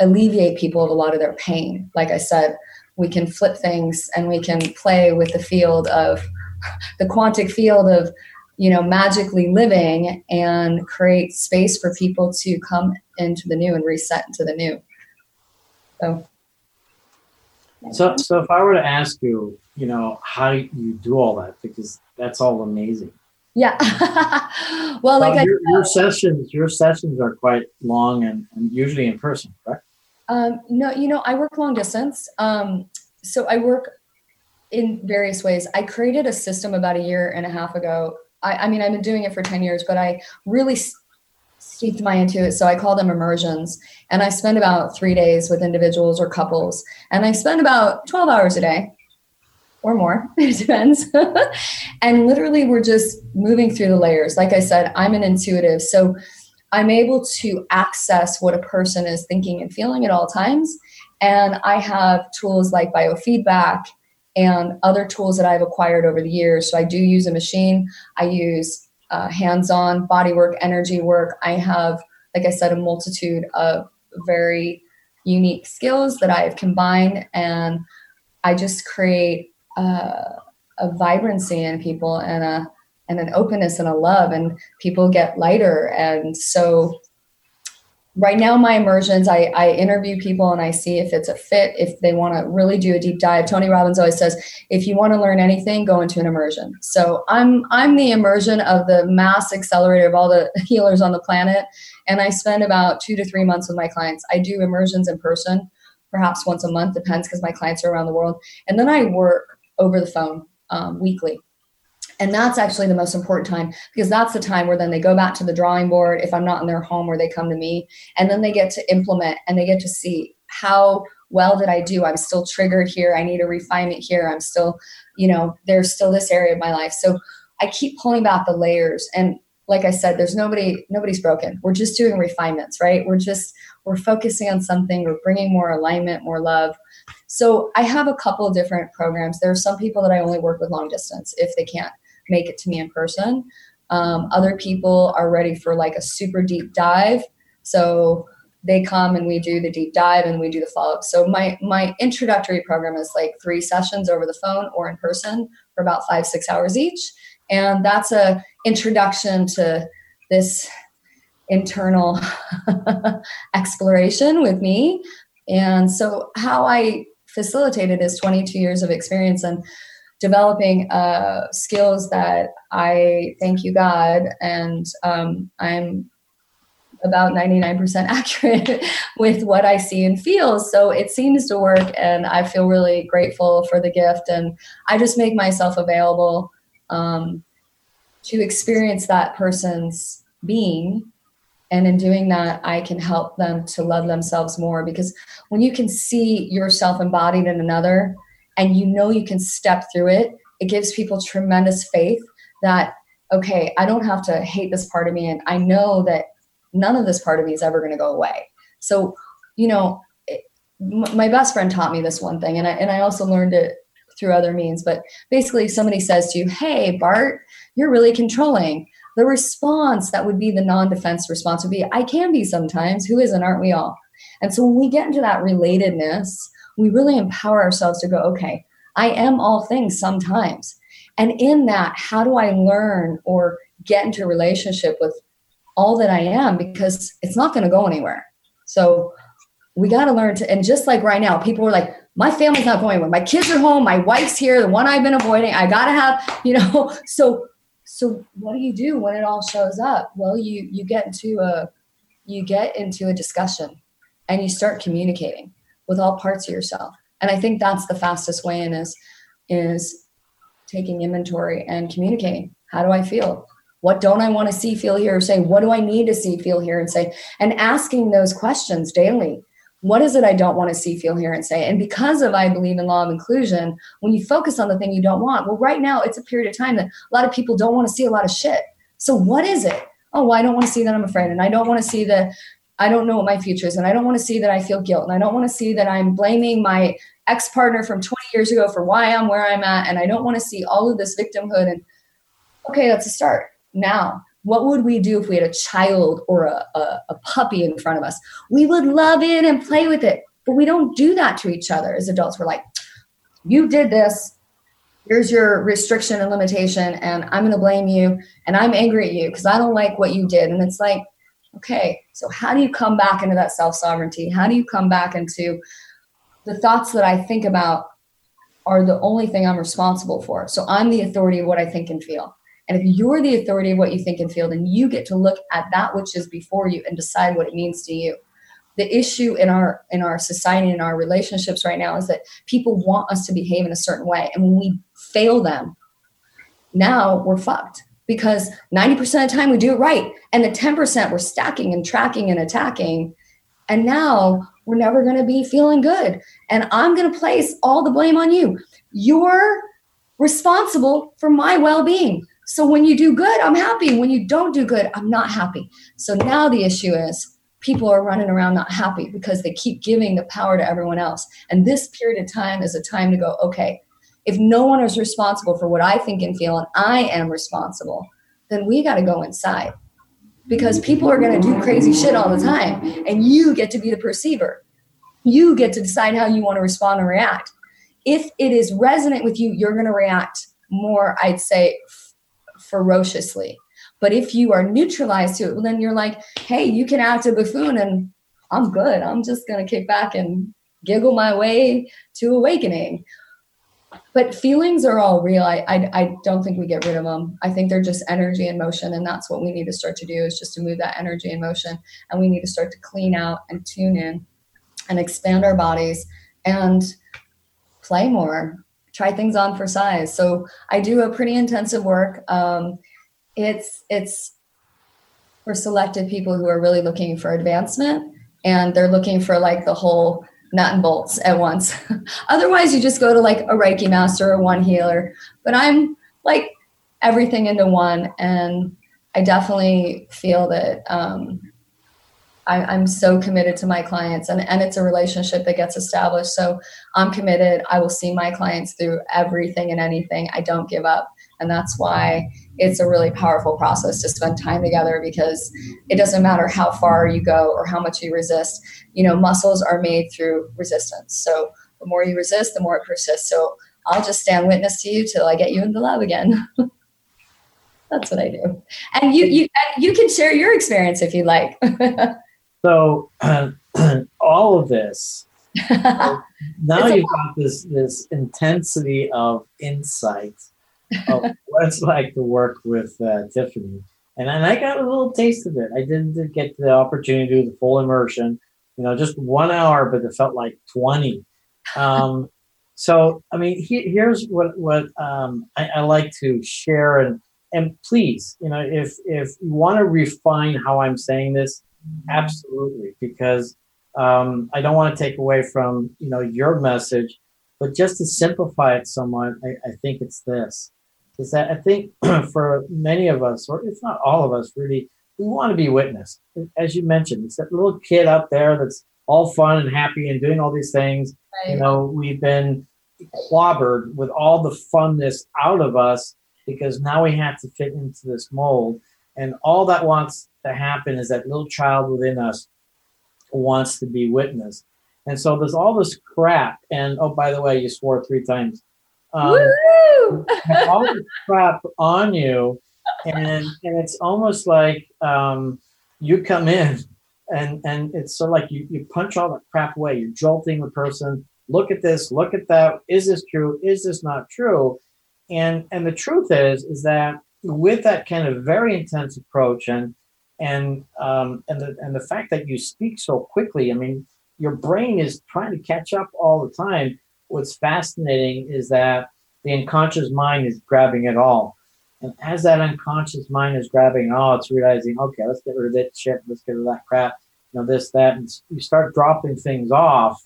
Speaker 3: alleviate people of a lot of their pain. Like I said, we can flip things and we can play with the field of *laughs* the quantic field of you know magically living and create space for people to come into the new and reset into the new so
Speaker 2: so, so if I were to ask you, you know, how you do all that, because that's all amazing.
Speaker 3: Yeah. *laughs* well, like
Speaker 2: your, your, sessions, your sessions are quite long and, and usually in person, correct?
Speaker 3: Um, no, you know, I work long distance. Um, so I work in various ways. I created a system about a year and a half ago. I, I mean, I've been doing it for 10 years, but I really steeped my into it. So I call them immersions. And I spend about three days with individuals or couples. And I spend about 12 hours a day or more, *laughs* it depends. *laughs* and literally, we're just moving through the layers. Like I said, I'm an intuitive. So I'm able to access what a person is thinking and feeling at all times. And I have tools like biofeedback and other tools that I've acquired over the years. So I do use a machine. I use uh, hands-on body work, energy work. I have, like I said, a multitude of very unique skills that I have combined, and I just create uh, a vibrancy in people and a and an openness and a love and people get lighter and so right now my immersions I, I interview people and i see if it's a fit if they want to really do a deep dive. Tony robbins always says if you want to learn anything go into an immersion. So i'm i'm the immersion of the mass accelerator of all the *laughs* healers on the planet. And i spend about two to three months with my clients. I do immersions in person perhaps once a month depends because my clients are around the world. And then i work over the phone um, weekly and that's actually the most important time because that's the time where then they go back to the drawing board if I'm not in their home or they come to me. And then they get to implement and they get to see how well did I do? I'm still triggered here. I need a refinement here. I'm still, you know, there's still this area of my life. So I keep pulling back the layers. And like I said, there's nobody, nobody's broken. We're just doing refinements, right? We're just, we're focusing on something. We're bringing more alignment, more love. So I have a couple of different programs. There are some people that I only work with long distance if they can't make it to me in person. Um, other people are ready for like a super deep dive. So they come and we do the deep dive and we do the follow up. So my my introductory program is like three sessions over the phone or in person for about five six hours each, and that's a introduction to this internal *laughs* exploration with me. And so how I facilitated is 22 years of experience and developing uh, skills that I thank you God, and um, I'm about 99% *laughs* accurate with what I see and feel. So it seems to work, and I feel really grateful for the gift. And I just make myself available um, to experience that person's being. And in doing that, I can help them to love themselves more because when you can see yourself embodied in another, and you know you can step through it, it gives people tremendous faith that, okay, I don't have to hate this part of me. And I know that none of this part of me is ever going to go away. So, you know, it, my best friend taught me this one thing, and I, and I also learned it through other means. But basically, if somebody says to you, Hey, Bart, you're really controlling. The response that would be the non defense response would be, I can be sometimes. Who isn't? Aren't we all? And so when we get into that relatedness, we really empower ourselves to go, okay, I am all things sometimes. And in that, how do I learn or get into a relationship with all that I am? Because it's not going to go anywhere. So we got to learn to, and just like right now, people are like, my family's not going anywhere. My kids are home. My wife's here. The one I've been avoiding. I got to have, you know, *laughs* so, so what do you do when it all shows up? Well, you, you get into a, you get into a discussion and you start communicating with all parts of yourself. And I think that's the fastest way in is is taking inventory and communicating. How do I feel? What don't I want to see, feel, hear, or say? What do I need to see, feel, hear, and say? And asking those questions daily. What is it I don't want to see, feel, hear, and say? And because of I believe in law of inclusion, when you focus on the thing you don't want, well, right now it's a period of time that a lot of people don't want to see a lot of shit. So what is it? Oh, well, I don't want to see that I'm afraid, and I don't want to see that I don't know what my future is, and I don't want to see that I feel guilt, and I don't want to see that I'm blaming my ex partner from 20 years ago for why I'm where I'm at, and I don't want to see all of this victimhood. And okay, that's a start. Now, what would we do if we had a child or a, a, a puppy in front of us? We would love it and play with it, but we don't do that to each other as adults. We're like, you did this. Here's your restriction and limitation, and I'm going to blame you, and I'm angry at you because I don't like what you did. And it's like, okay, so how do you come back into that self sovereignty? How do you come back into the thoughts that I think about are the only thing I'm responsible for? So I'm the authority of what I think and feel. And if you're the authority of what you think and feel, then you get to look at that which is before you and decide what it means to you. The issue in our in our society in our relationships right now is that people want us to behave in a certain way, and when we fail them, now we're fucked because 90% of the time we do it right. And the 10% we're stacking and tracking and attacking. And now we're never going to be feeling good. And I'm going to place all the blame on you. You're responsible for my well being. So when you do good, I'm happy. When you don't do good, I'm not happy. So now the issue is people are running around not happy because they keep giving the power to everyone else. And this period of time is a time to go, okay, if no one is responsible for what I think and feel, and I am responsible, then we got to go inside because people are going to do crazy shit all the time, and you get to be the perceiver. You get to decide how you want to respond and react. If it is resonant with you, you're going to react more, I'd say, f- ferociously. But if you are neutralized to it, well, then you're like, hey, you can act a buffoon and I'm good. I'm just going to kick back and giggle my way to awakening. But feelings are all real. I, I, I don't think we get rid of them. I think they're just energy and motion. And that's what we need to start to do is just to move that energy and motion. And we need to start to clean out and tune in and expand our bodies and play more, try things on for size. So I do a pretty intensive work. Um, it's it's for selected people who are really looking for advancement and they're looking for like the whole nut and bolts at once. *laughs* Otherwise, you just go to like a Reiki master or one healer. But I'm like everything into one, and I definitely feel that um, I, am so committed to my clients, and and it's a relationship that gets established. So I'm committed. I will see my clients through everything and anything. I don't give up. And that's why it's a really powerful process to spend time together because it doesn't matter how far you go or how much you resist. You know, muscles are made through resistance. So the more you resist, the more it persists. So I'll just stand witness to you till I get you in the lab again. *laughs* that's what I do. And you you you can share your experience if you like. *laughs*
Speaker 2: so uh, *clears throat* all of this *laughs* now you've got this this intensity of insight oh, what it's like to work with uh, Tiffany. And, and I got a little taste of it. I didn't get the opportunity to do the full immersion, you know, just one hour, but it felt like 20. Um, *laughs* so, I mean, he, here's what, what um, I, I like to share. And, and please, you know, if, if you want to refine how I'm saying this, absolutely, because um, I don't want to take away from, you know, your message, but just to simplify it somewhat, I, I think it's this is that I think *clears throat* for many of us, or if not all of us, really, we want to be witnessed. As you mentioned, it's that little kid up there that's all fun and happy and doing all these things. Right. You know, we've been clobbered with all the funness out of us because now we have to fit into this mold. And all that wants to happen is that little child within us wants to be witnessed. And so there's all this crap. And oh, by the way, you swore three times. Um, all the *laughs* crap on you, and and it's almost like um, you come in, and and it's sort of like you you punch all the crap away. You're jolting the person. Look at this. Look at that. Is this true? Is this not true? And and the truth is is that with that kind of very intense approach and and um, and the and the fact that you speak so quickly, I mean, your brain is trying to catch up all the time what's fascinating is that the unconscious mind is grabbing it all. And as that unconscious mind is grabbing it all, it's realizing, okay, let's get rid of that shit, let's get rid of that crap, you know, this, that, and you start dropping things off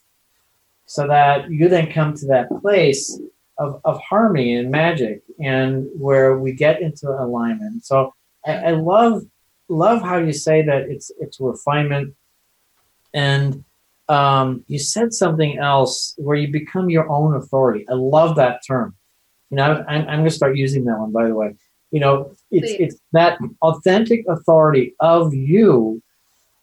Speaker 2: so that you then come to that place of, of harmony and magic and where we get into alignment. So I, I love love how you say that it's it's refinement and um, you said something else where you become your own authority. I love that term. You know, I'm, I'm going to start using that one, by the way. You know, it's, it's that authentic authority of you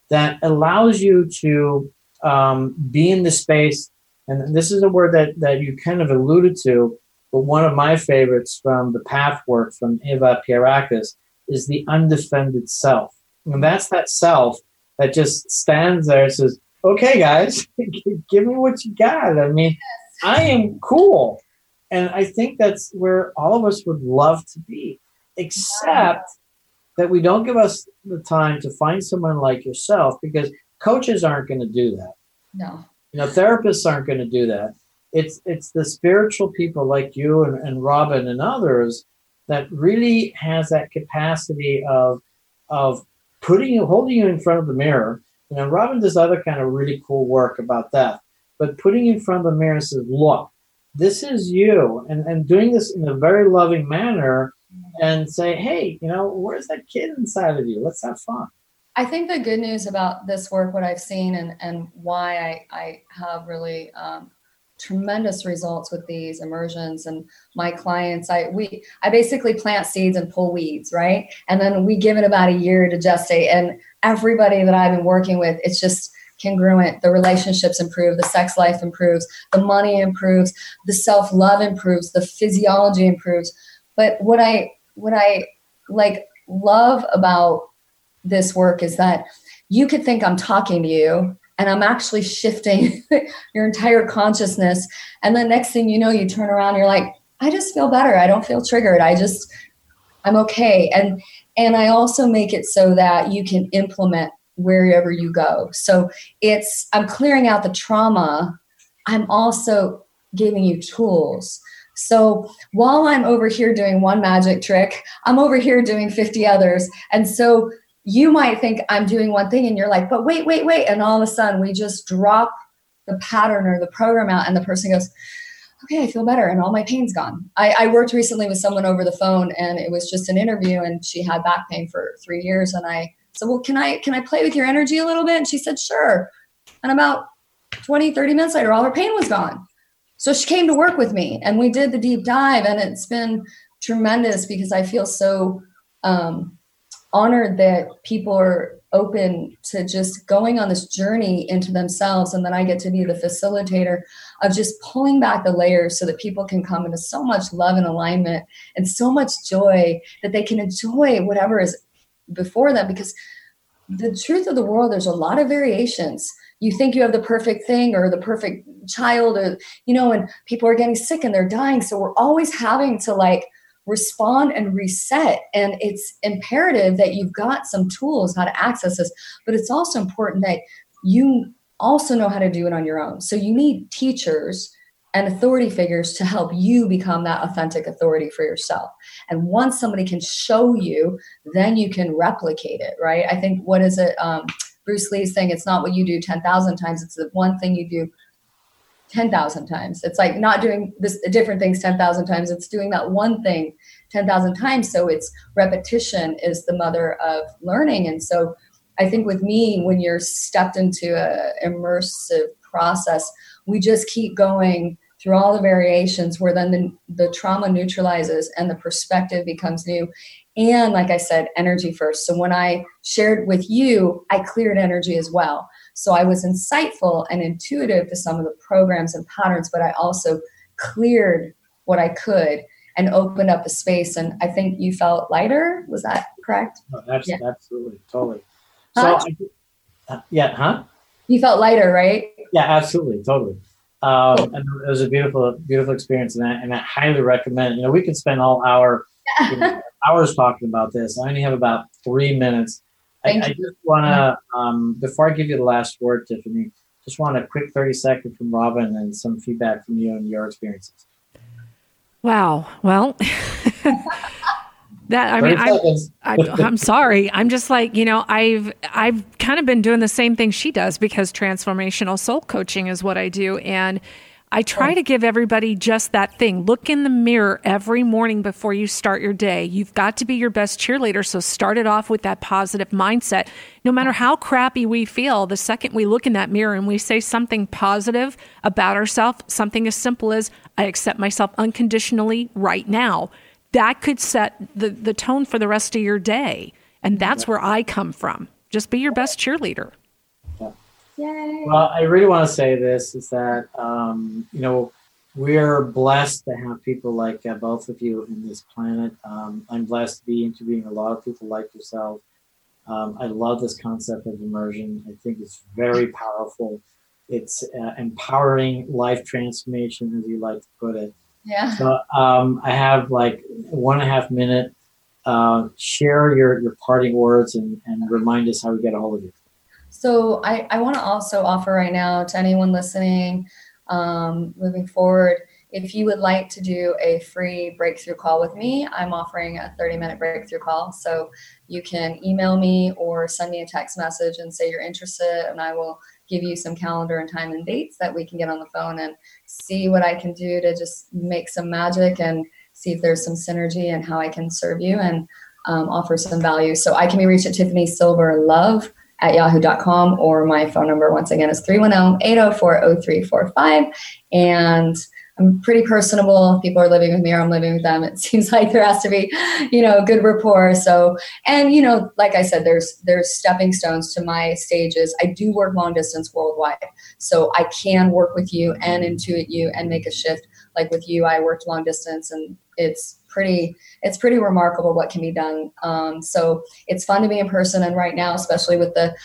Speaker 2: that allows you to um, be in the space. And this is a word that, that you kind of alluded to, but one of my favorites from the path work from Eva Pierrakos is the undefended self. And that's that self that just stands there and says, okay, guys, *laughs* give me what you got. I mean, I am cool. And I think that's where all of us would love to be, except that we don't give us the time to find someone like yourself because coaches aren't going to do that.
Speaker 3: No.
Speaker 2: You know, therapists aren't going to do that. It's it's the spiritual people like you and, and Robin and others that really has that capacity of of putting you holding you in front of the mirror you know, Robin does other kind of really cool work about that. But putting in front of the mirror and says, look, this is you, and, and doing this in a very loving manner and say, hey, you know, where's that kid inside of you? Let's have fun.
Speaker 3: I think the good news about this work, what I've seen, and, and why I, I have really um, tremendous results with these immersions and my clients i we i basically plant seeds and pull weeds right and then we give it about a year to gestate and everybody that i've been working with it's just congruent the relationships improve the sex life improves the money improves the self-love improves the physiology improves but what i what i like love about this work is that you could think I'm talking to you and I'm actually shifting *laughs* your entire consciousness. And the next thing you know, you turn around, you're like, I just feel better. I don't feel triggered. I just, I'm okay. And and I also make it so that you can implement wherever you go. So it's I'm clearing out the trauma. I'm also giving you tools. So while I'm over here doing one magic trick, I'm over here doing 50 others. And so you might think I'm doing one thing and you're like, but wait, wait, wait. And all of a sudden we just drop the pattern or the program out and the person goes, okay, I feel better and all my pain's gone. I, I worked recently with someone over the phone and it was just an interview and she had back pain for three years. And I said, well, can I, can I play with your energy a little bit? And she said, sure. And about 20, 30 minutes later, all her pain was gone. So she came to work with me and we did the deep dive and it's been tremendous because I feel so um, honored that people are open to just going on this journey into themselves and then i get to be the facilitator of just pulling back the layers so that people can come into so much love and alignment and so much joy that they can enjoy whatever is before them. Because the truth of the world there's a lot of variations. You think you have the perfect thing or the perfect child or you know and people are getting sick and they're dying. So we're always having to like respond and reset. And it's imperative that you've got some tools how to access this, but it's also important that you also know how to do it on your own. So you need teachers and authority figures to help you become that authentic authority for yourself. And once somebody can show you, then you can replicate it, right? I think what is it? Um, Bruce Lee's saying it's not what you do 10,000 times, it's the one thing you do 10,000 times. It's like not doing this different things 10,000 times. It's doing that one thing 10,000 times. So it's repetition is the mother of learning. And so I think with me, when you're stepped into a immersive process, we just keep going through all the variations where then the, the trauma neutralizes and the perspective becomes new. And like I said, energy first. So when I shared with you, I cleared energy as well. So I was insightful and intuitive to some of the programs and patterns, but I also cleared what I could and opened up a space. And I think you felt lighter. Was that correct?
Speaker 2: No, that's yeah. absolutely, totally. So, huh? I, uh, yeah, huh?
Speaker 3: You felt lighter, right?
Speaker 2: Yeah, absolutely, totally. Um, cool. And it was a beautiful, beautiful experience, and I, and I highly recommend. You know, we could spend all hour, you know, *laughs* hours talking about this. I only have about three minutes. I, I, just want to, um, before I give you the last word, Tiffany, just want a quick 30 second from Robin and some feedback from you and your experiences.
Speaker 4: Wow. Well, *laughs* that I mean, I, I, I'm *laughs* sorry. I'm just like you know, I've I've kind of been doing the same thing she does because transformational soul coaching is what I do, and I try to give everybody just that thing. Look in the mirror every morning before you start your day. You've got to be your best cheerleader. So start it off with that positive mindset. No matter how crappy we feel, the second we look in that mirror and we say something positive about ourselves, something as simple as, I accept myself unconditionally right now, that could set the, the tone for the rest of your day. And that's where I come from. Just be your best cheerleader.
Speaker 2: Yay. Well, I really want to say this is that, um, you know, we're blessed to have people like uh, both of you in this planet. Um, I'm blessed to be interviewing a lot of people like yourself. Um, I love this concept of immersion. I think it's very powerful. It's uh, empowering life transformation, as you like to put it.
Speaker 3: Yeah.
Speaker 2: So um, I have like one and a half minute. Uh, share your, your parting words and, and remind us how we get a hold of you.
Speaker 3: So I, I want to also offer right now to anyone listening, um, moving forward, if you would like to do a free breakthrough call with me, I'm offering a 30 minute breakthrough call. So you can email me or send me a text message and say you're interested, and I will give you some calendar and time and dates that we can get on the phone and see what I can do to just make some magic and see if there's some synergy and how I can serve you and um, offer some value. So I can be reached at Tiffany Silver Love at yahoo.com or my phone number once again is 310-804-0345 and I'm pretty personable. People are living with me or I'm living with them. It *laughs* seems like there has to be, you know, good rapport. So, and you know, like I said, there's there's stepping stones to my stages. I do work long distance worldwide. So I can work with you and intuit you and make a shift. Like with you, I worked long distance and it's pretty it's pretty remarkable what can be done. Um, so it's fun to be in person, and right now, especially with the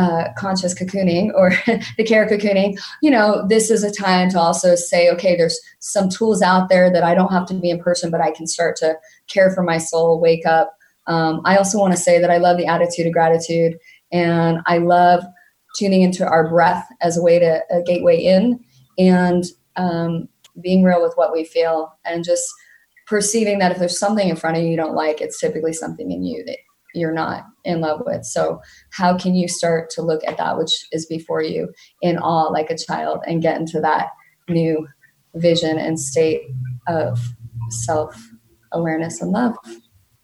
Speaker 3: uh, conscious cocooning or *laughs* the care cocooning, you know, this is a time to also say, okay, there's some tools out there that I don't have to be in person, but I can start to care for my soul, wake up. Um, I also want to say that I love the attitude of gratitude and I love tuning into our breath as a way to a gateway in and um, being real with what we feel and just perceiving that if there's something in front of you you don't like, it's typically something in you that you're not in love with. So, how can you start to look at that which is before you in awe like a child and get into that new vision and state of self awareness and love?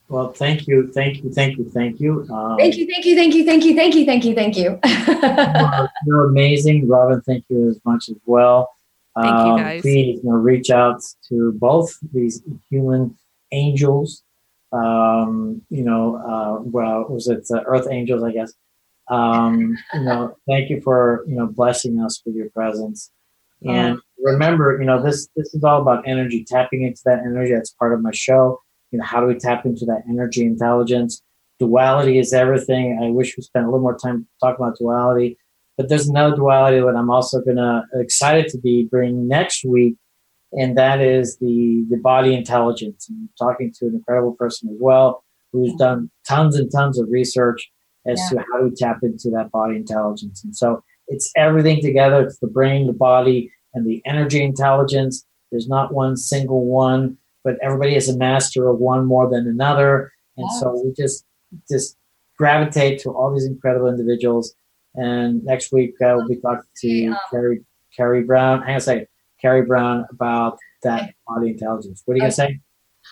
Speaker 2: Well, thank you, thank you, thank you, thank you.
Speaker 3: Um, thank you, thank you, thank you, thank you, thank you, thank you, thank you.
Speaker 2: you're, *laughs* you're amazing, Robin. Thank you as much as well.
Speaker 4: Thank um, you, guys.
Speaker 2: Please, you know, reach out to both these human angels um, you know, uh, well, was it uh, Earth Angels, I guess. Um, you know, *laughs* thank you for you know blessing us with your presence. And remember, you know, this this is all about energy, tapping into that energy. That's part of my show. You know, how do we tap into that energy intelligence? Duality is everything. I wish we spent a little more time talking about duality, but there's another duality that I'm also gonna excited to be bringing next week and that is the the body intelligence. And I'm talking to an incredible person as well who's done tons and tons of research as yeah. to how to tap into that body intelligence. And so it's everything together. It's the brain, the body, and the energy intelligence. There's not one single one, but everybody is a master of one more than another. And yes. so we just just gravitate to all these incredible individuals. And next week uh, we'll be talking to Carrie Carrie Brown. Hang on a second. Carrie Brown about that body intelligence. What are you going to say?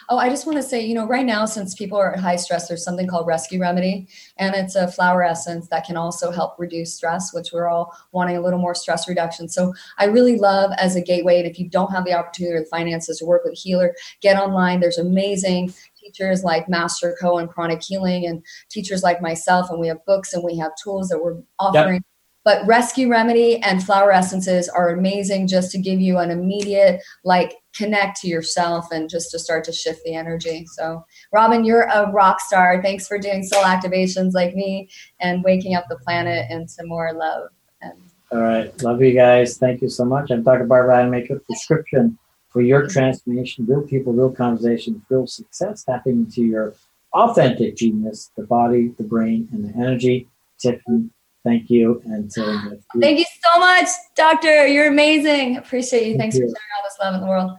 Speaker 3: Oh, I just want to say, you know, right now, since people are at high stress, there's something called Rescue Remedy, and it's a flower essence that can also help reduce stress, which we're all wanting a little more stress reduction. So I really love as a gateway. And if you don't have the opportunity or the finances to work with a healer, get online. There's amazing teachers like Master Cohen Pranic Healing and teachers like myself, and we have books and we have tools that we're offering. Yep but Rescue Remedy and flower essences are amazing just to give you an immediate, like, connect to yourself and just to start to shift the energy. So, Robin, you're a rock star. Thanks for doing soul activations like me and waking up the planet into more love. And
Speaker 2: All right. Love you guys. Thank you so much. I'm Dr. Barbara Rademaker, prescription for your transformation, real people, real conversations, real success, tapping into your authentic genius, the body, the brain, and the energy. Tiffany Thank you. And so
Speaker 3: thank you so much, Doctor. You're amazing. Appreciate you. Thank Thanks you. for sharing all this love in the world.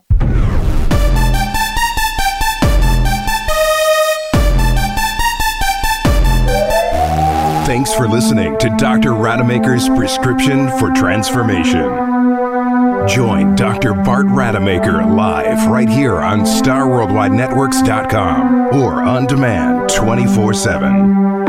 Speaker 1: Thanks for listening to Dr. Rademaker's Prescription for Transformation. Join Dr. Bart Rademaker live right here on StarWorldWideNetworks.com or on demand 24 7.